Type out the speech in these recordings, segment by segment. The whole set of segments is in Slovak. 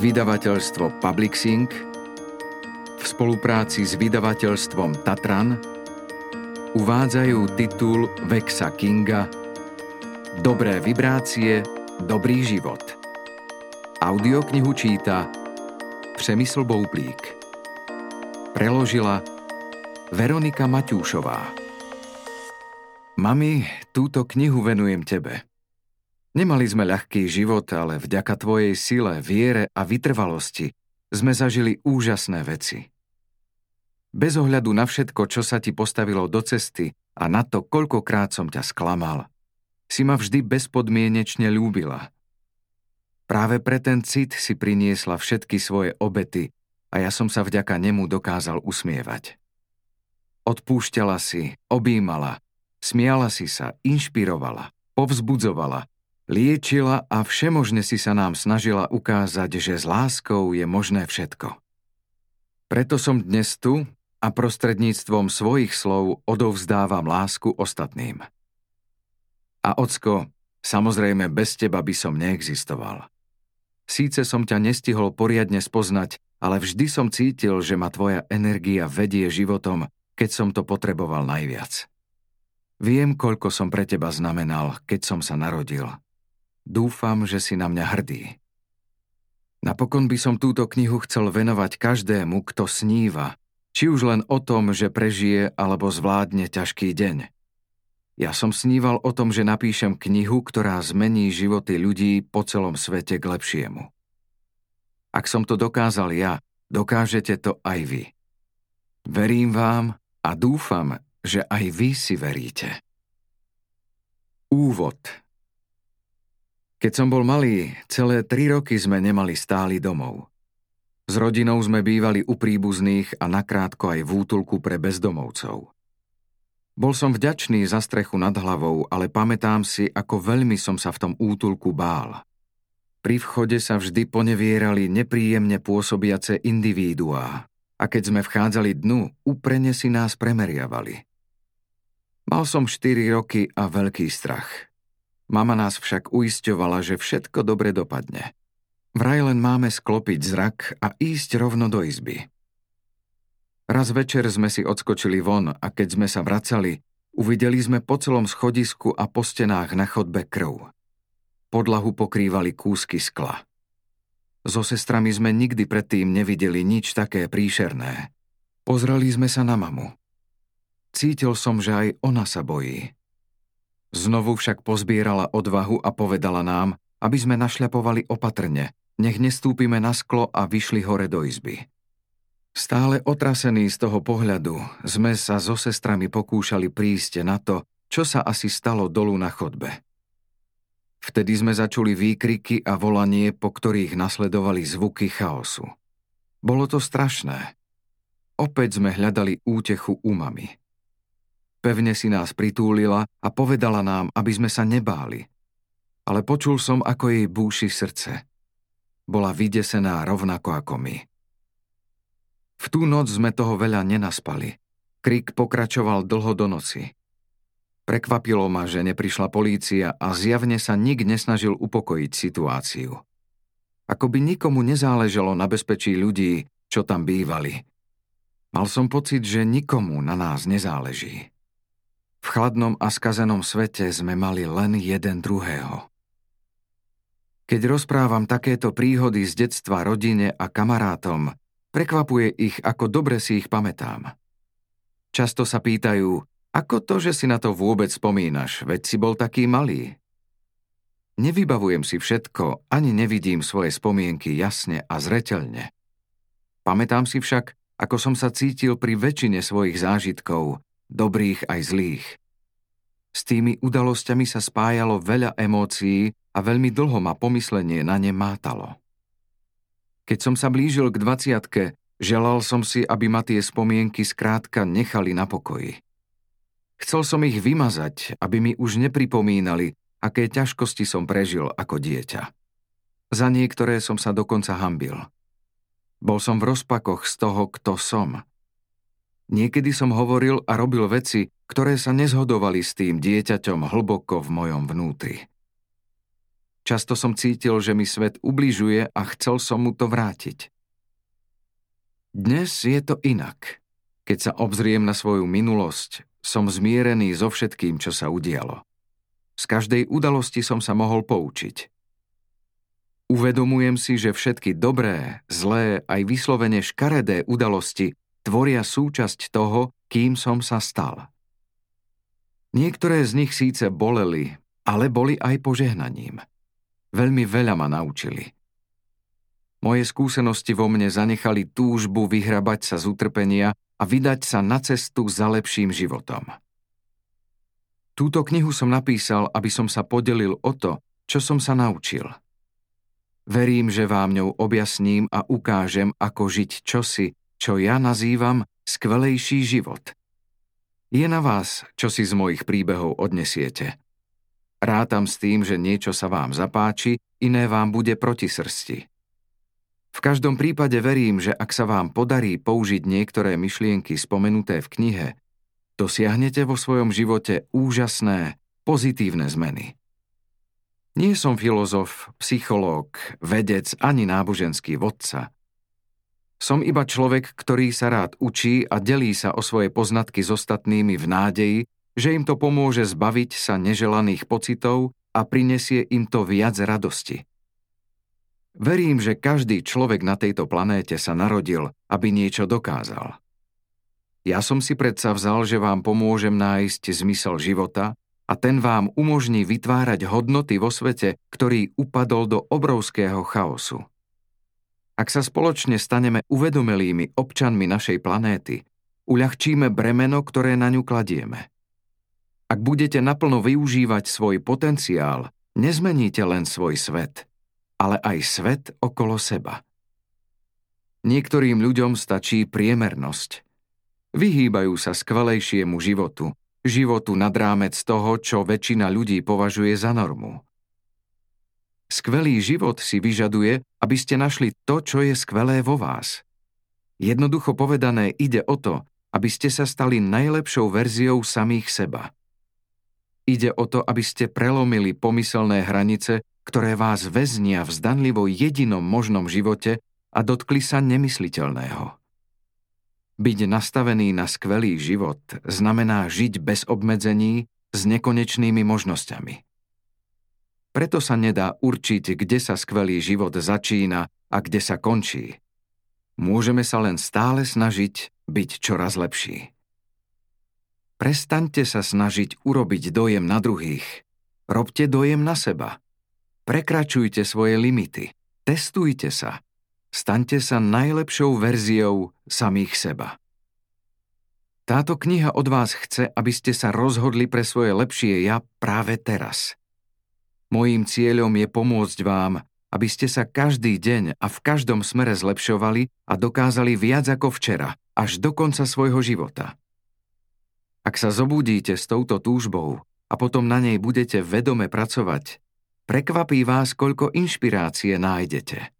Vydavateľstvo Publixing v spolupráci s vydavateľstvom Tatran uvádzajú titul Vexa Kinga Dobré vibrácie, dobrý život. Audioknihu číta Přemysl Boublík. Preložila Veronika Maťúšová. Mami, túto knihu venujem tebe. Nemali sme ľahký život, ale vďaka tvojej sile, viere a vytrvalosti sme zažili úžasné veci. Bez ohľadu na všetko, čo sa ti postavilo do cesty a na to, koľkokrát som ťa sklamal, si ma vždy bezpodmienečne ľúbila. Práve pre ten cit si priniesla všetky svoje obety a ja som sa vďaka nemu dokázal usmievať. Odpúšťala si, objímala, smiala si sa, inšpirovala, povzbudzovala Liečila a všemožne si sa nám snažila ukázať, že s láskou je možné všetko. Preto som dnes tu a prostredníctvom svojich slov odovzdávam lásku ostatným. A ocko, samozrejme bez teba by som neexistoval. Síce som ťa nestihol poriadne spoznať, ale vždy som cítil, že ma tvoja energia vedie životom, keď som to potreboval najviac. Viem, koľko som pre teba znamenal, keď som sa narodil. Dúfam, že si na mňa hrdý. Napokon by som túto knihu chcel venovať každému, kto sníva, či už len o tom, že prežije alebo zvládne ťažký deň. Ja som sníval o tom, že napíšem knihu, ktorá zmení životy ľudí po celom svete k lepšiemu. Ak som to dokázal ja, dokážete to aj vy. Verím vám a dúfam, že aj vy si veríte. Úvod keď som bol malý, celé tri roky sme nemali stály domov. S rodinou sme bývali u príbuzných a nakrátko aj v útulku pre bezdomovcov. Bol som vďačný za strechu nad hlavou, ale pamätám si, ako veľmi som sa v tom útulku bál. Pri vchode sa vždy ponevierali nepríjemne pôsobiace individuá a keď sme vchádzali dnu, úprene si nás premeriavali. Mal som 4 roky a veľký strach – Mama nás však uisťovala, že všetko dobre dopadne. Vraj len máme sklopiť zrak a ísť rovno do izby. Raz večer sme si odskočili von a keď sme sa vracali, uvideli sme po celom schodisku a po stenách na chodbe krv. Podlahu pokrývali kúsky skla. So sestrami sme nikdy predtým nevideli nič také príšerné. Pozreli sme sa na mamu. Cítil som, že aj ona sa bojí. Znovu však pozbierala odvahu a povedala nám, aby sme našľapovali opatrne, nech nestúpime na sklo a vyšli hore do izby. Stále otrasení z toho pohľadu sme sa so sestrami pokúšali prísť na to, čo sa asi stalo dolu na chodbe. Vtedy sme začuli výkriky a volanie, po ktorých nasledovali zvuky chaosu. Bolo to strašné. Opäť sme hľadali útechu u mami. Pevne si nás pritúlila a povedala nám, aby sme sa nebáli. Ale počul som, ako jej búši srdce. Bola vydesená rovnako ako my. V tú noc sme toho veľa nenaspali. Krik pokračoval dlho do noci. Prekvapilo ma, že neprišla polícia a zjavne sa nik nesnažil upokojiť situáciu. Ako by nikomu nezáležalo na bezpečí ľudí, čo tam bývali. Mal som pocit, že nikomu na nás nezáleží. V chladnom a skazenom svete sme mali len jeden druhého. Keď rozprávam takéto príhody z detstva rodine a kamarátom, prekvapuje ich, ako dobre si ich pamätám. Často sa pýtajú, ako to, že si na to vôbec spomínaš, veď si bol taký malý. Nevybavujem si všetko, ani nevidím svoje spomienky jasne a zreteľne. Pamätám si však, ako som sa cítil pri väčšine svojich zážitkov dobrých aj zlých. S tými udalosťami sa spájalo veľa emócií a veľmi dlho ma pomyslenie na ne mátalo. Keď som sa blížil k dvaciatke, želal som si, aby ma tie spomienky skrátka nechali na pokoji. Chcel som ich vymazať, aby mi už nepripomínali, aké ťažkosti som prežil ako dieťa. Za niektoré som sa dokonca hambil. Bol som v rozpakoch z toho, kto som – Niekedy som hovoril a robil veci, ktoré sa nezhodovali s tým dieťaťom hlboko v mojom vnútri. Často som cítil, že mi svet ubližuje a chcel som mu to vrátiť. Dnes je to inak. Keď sa obzriem na svoju minulosť, som zmierený so všetkým, čo sa udialo. Z každej udalosti som sa mohol poučiť. Uvedomujem si, že všetky dobré, zlé, aj vyslovene škaredé udalosti tvoria súčasť toho, kým som sa stal. Niektoré z nich síce boleli, ale boli aj požehnaním. Veľmi veľa ma naučili. Moje skúsenosti vo mne zanechali túžbu vyhrabať sa z utrpenia a vydať sa na cestu za lepším životom. Túto knihu som napísal, aby som sa podelil o to, čo som sa naučil – Verím, že vám ňou objasním a ukážem, ako žiť čosi, čo ja nazývam skvelejší život. Je na vás, čo si z mojich príbehov odnesiete. Rátam s tým, že niečo sa vám zapáči, iné vám bude proti srsti. V každom prípade verím, že ak sa vám podarí použiť niektoré myšlienky spomenuté v knihe, dosiahnete vo svojom živote úžasné, pozitívne zmeny. Nie som filozof, psychológ, vedec ani náboženský vodca. Som iba človek, ktorý sa rád učí a delí sa o svoje poznatky s ostatnými v nádeji, že im to pomôže zbaviť sa neželaných pocitov a prinesie im to viac radosti. Verím, že každý človek na tejto planéte sa narodil, aby niečo dokázal. Ja som si predsa vzal, že vám pomôžem nájsť zmysel života a ten vám umožní vytvárať hodnoty vo svete, ktorý upadol do obrovského chaosu. Ak sa spoločne staneme uvedomelými občanmi našej planéty, uľahčíme bremeno, ktoré na ňu kladieme. Ak budete naplno využívať svoj potenciál, nezmeníte len svoj svet, ale aj svet okolo seba. Niektorým ľuďom stačí priemernosť. Vyhýbajú sa skvelejšiemu životu, životu nad rámec toho, čo väčšina ľudí považuje za normu. Skvelý život si vyžaduje, aby ste našli to, čo je skvelé vo vás. Jednoducho povedané ide o to, aby ste sa stali najlepšou verziou samých seba. Ide o to, aby ste prelomili pomyselné hranice, ktoré vás väznia v zdanlivo jedinom možnom živote a dotkli sa nemysliteľného. Byť nastavený na skvelý život znamená žiť bez obmedzení s nekonečnými možnosťami. Preto sa nedá určiť, kde sa skvelý život začína a kde sa končí. Môžeme sa len stále snažiť byť čoraz lepší. Prestaňte sa snažiť urobiť dojem na druhých. Robte dojem na seba. Prekračujte svoje limity. Testujte sa. Staňte sa najlepšou verziou samých seba. Táto kniha od vás chce, aby ste sa rozhodli pre svoje lepšie ja práve teraz. Mojím cieľom je pomôcť vám, aby ste sa každý deň a v každom smere zlepšovali a dokázali viac ako včera, až do konca svojho života. Ak sa zobudíte s touto túžbou a potom na nej budete vedome pracovať, prekvapí vás, koľko inšpirácie nájdete.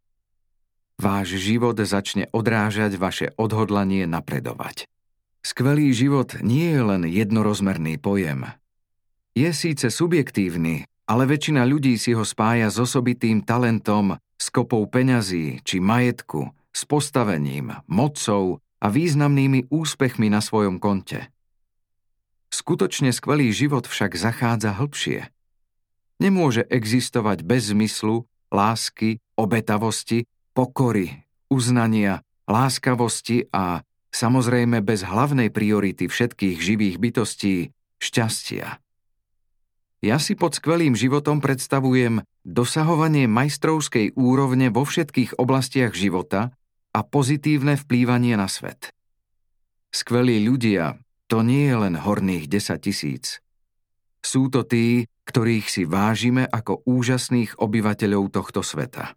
Váš život začne odrážať vaše odhodlanie napredovať. Skvelý život nie je len jednorozmerný pojem. Je síce subjektívny, ale väčšina ľudí si ho spája s osobitým talentom, s kopou peňazí či majetku, s postavením, mocou a významnými úspechmi na svojom konte. Skutočne skvelý život však zachádza hlbšie. Nemôže existovať bez zmyslu, lásky, obetavosti pokory, uznania, láskavosti a samozrejme bez hlavnej priority všetkých živých bytostí šťastia. Ja si pod skvelým životom predstavujem dosahovanie majstrovskej úrovne vo všetkých oblastiach života a pozitívne vplývanie na svet. Skvelí ľudia to nie je len horných 10 tisíc. Sú to tí, ktorých si vážime ako úžasných obyvateľov tohto sveta.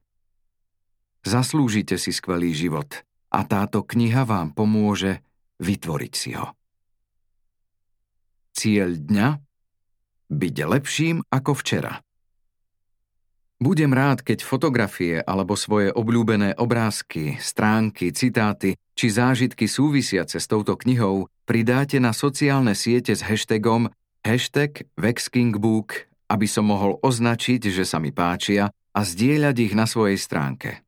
Zaslúžite si skvelý život a táto kniha vám pomôže vytvoriť si ho. Cieľ dňa? Byť lepším ako včera. Budem rád, keď fotografie alebo svoje obľúbené obrázky, stránky, citáty či zážitky súvisiace s touto knihou pridáte na sociálne siete s hashtagom hashtag Vexkingbook aby som mohol označiť, že sa mi páčia a zdieľať ich na svojej stránke.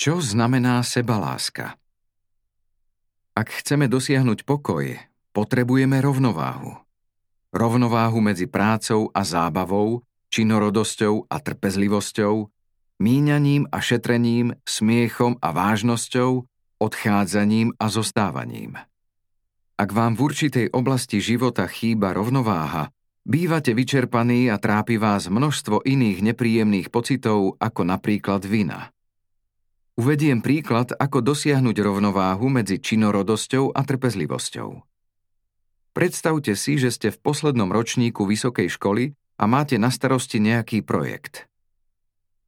Čo znamená sebaláska? Ak chceme dosiahnuť pokoj, potrebujeme rovnováhu. Rovnováhu medzi prácou a zábavou, činorodosťou a trpezlivosťou, míňaním a šetrením, smiechom a vážnosťou, odchádzaním a zostávaním. Ak vám v určitej oblasti života chýba rovnováha, bývate vyčerpaní a trápi vás množstvo iných nepríjemných pocitov, ako napríklad vina. Uvediem príklad, ako dosiahnuť rovnováhu medzi činorodosťou a trpezlivosťou. Predstavte si, že ste v poslednom ročníku vysokej školy a máte na starosti nejaký projekt.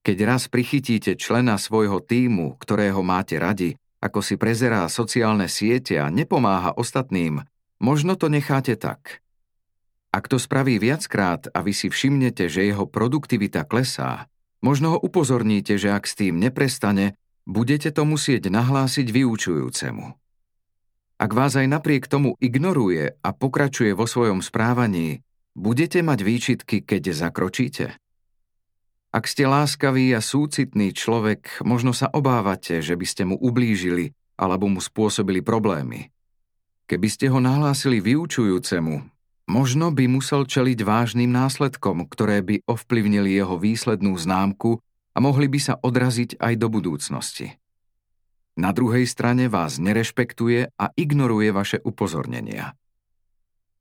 Keď raz prichytíte člena svojho týmu, ktorého máte radi, ako si prezerá sociálne siete a nepomáha ostatným, možno to necháte tak. Ak to spraví viackrát a vy si všimnete, že jeho produktivita klesá, možno ho upozorníte, že ak s tým neprestane, budete to musieť nahlásiť vyučujúcemu. Ak vás aj napriek tomu ignoruje a pokračuje vo svojom správaní, budete mať výčitky, keď zakročíte? Ak ste láskavý a súcitný človek, možno sa obávate, že by ste mu ublížili alebo mu spôsobili problémy. Keby ste ho nahlásili vyučujúcemu, možno by musel čeliť vážnym následkom, ktoré by ovplyvnili jeho výslednú známku a mohli by sa odraziť aj do budúcnosti. Na druhej strane vás nerešpektuje a ignoruje vaše upozornenia.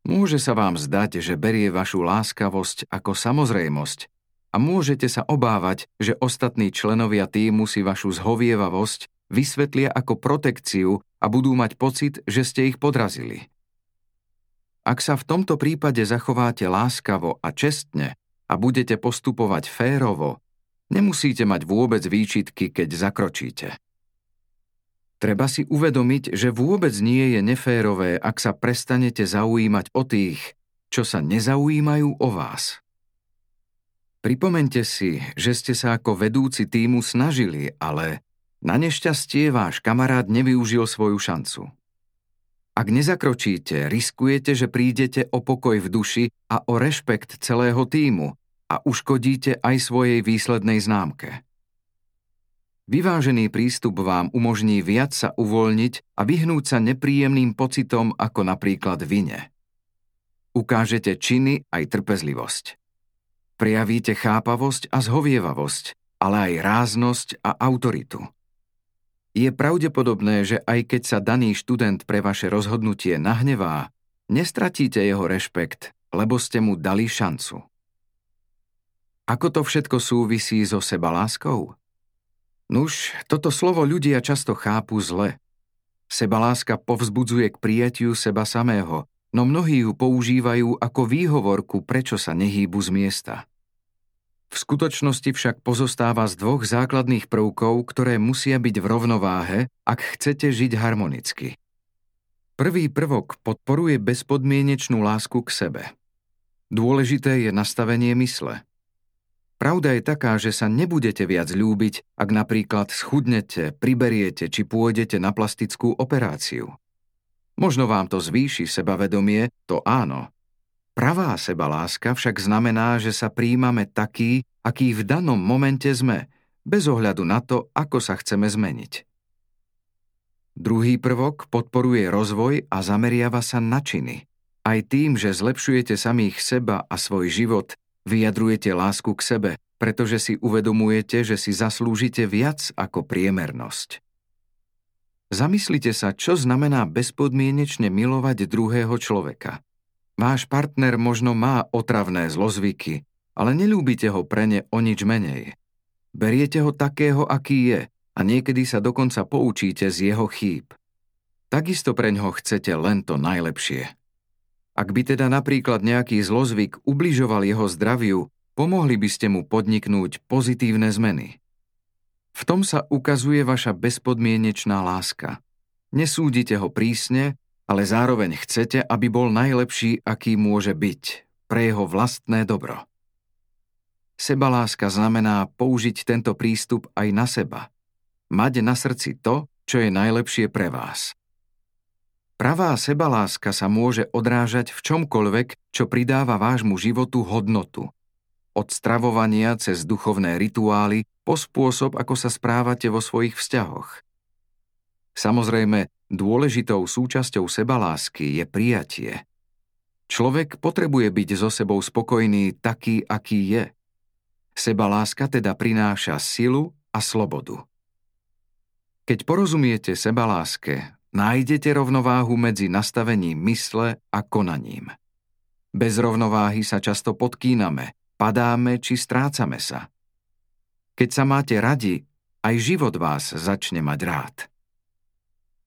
Môže sa vám zdať, že berie vašu láskavosť ako samozrejmosť a môžete sa obávať, že ostatní členovia týmu si vašu zhovievavosť vysvetlia ako protekciu a budú mať pocit, že ste ich podrazili. Ak sa v tomto prípade zachováte láskavo a čestne a budete postupovať férovo, Nemusíte mať vôbec výčitky, keď zakročíte. Treba si uvedomiť, že vôbec nie je neférové, ak sa prestanete zaujímať o tých, čo sa nezaujímajú o vás. Pripomente si, že ste sa ako vedúci týmu snažili, ale na nešťastie váš kamarát nevyužil svoju šancu. Ak nezakročíte, riskujete, že prídete o pokoj v duši a o rešpekt celého týmu a uškodíte aj svojej výslednej známke. Vyvážený prístup vám umožní viac sa uvoľniť a vyhnúť sa nepríjemným pocitom ako napríklad vine. Ukážete činy aj trpezlivosť. Prejavíte chápavosť a zhovievavosť, ale aj ráznosť a autoritu. Je pravdepodobné, že aj keď sa daný študent pre vaše rozhodnutie nahnevá, nestratíte jeho rešpekt, lebo ste mu dali šancu. Ako to všetko súvisí so sebaláskou? Nuž, toto slovo ľudia často chápu zle. Sebaláska povzbudzuje k prijatiu seba samého, no mnohí ju používajú ako výhovorku, prečo sa nehýbu z miesta. V skutočnosti však pozostáva z dvoch základných prvkov, ktoré musia byť v rovnováhe, ak chcete žiť harmonicky. Prvý prvok podporuje bezpodmienečnú lásku k sebe. Dôležité je nastavenie mysle. Pravda je taká, že sa nebudete viac ľúbiť, ak napríklad schudnete, priberiete či pôjdete na plastickú operáciu. Možno vám to zvýši sebavedomie, to áno. Pravá sebaláska však znamená, že sa príjmame taký, aký v danom momente sme, bez ohľadu na to, ako sa chceme zmeniť. Druhý prvok podporuje rozvoj a zameriava sa na činy. Aj tým, že zlepšujete samých seba a svoj život, Vyjadrujete lásku k sebe, pretože si uvedomujete, že si zaslúžite viac ako priemernosť. Zamyslite sa, čo znamená bezpodmienečne milovať druhého človeka. Váš partner možno má otravné zlozvyky, ale nelúbite ho pre ne o nič menej. Beriete ho takého, aký je a niekedy sa dokonca poučíte z jeho chýb. Takisto preňho chcete len to najlepšie. Ak by teda napríklad nejaký zlozvyk ubližoval jeho zdraviu, pomohli by ste mu podniknúť pozitívne zmeny. V tom sa ukazuje vaša bezpodmienečná láska. Nesúdite ho prísne, ale zároveň chcete, aby bol najlepší, aký môže byť, pre jeho vlastné dobro. Sebaláska znamená použiť tento prístup aj na seba. Mať na srdci to, čo je najlepšie pre vás. Pravá sebaláska sa môže odrážať v čomkoľvek, čo pridáva vášmu životu hodnotu. Od stravovania cez duchovné rituály po spôsob, ako sa správate vo svojich vzťahoch. Samozrejme, dôležitou súčasťou sebalásky je prijatie. Človek potrebuje byť so sebou spokojný taký, aký je. Sebaláska teda prináša silu a slobodu. Keď porozumiete sebaláske, nájdete rovnováhu medzi nastavením mysle a konaním. Bez rovnováhy sa často podkíname, padáme či strácame sa. Keď sa máte radi, aj život vás začne mať rád.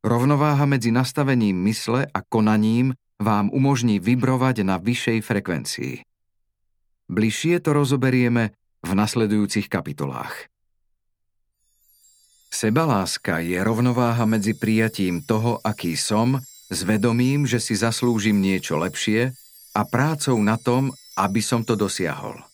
Rovnováha medzi nastavením mysle a konaním vám umožní vybrovať na vyššej frekvencii. Bližšie to rozoberieme v nasledujúcich kapitolách. Sebaláska je rovnováha medzi prijatím toho, aký som, s vedomím, že si zaslúžim niečo lepšie a prácou na tom, aby som to dosiahol.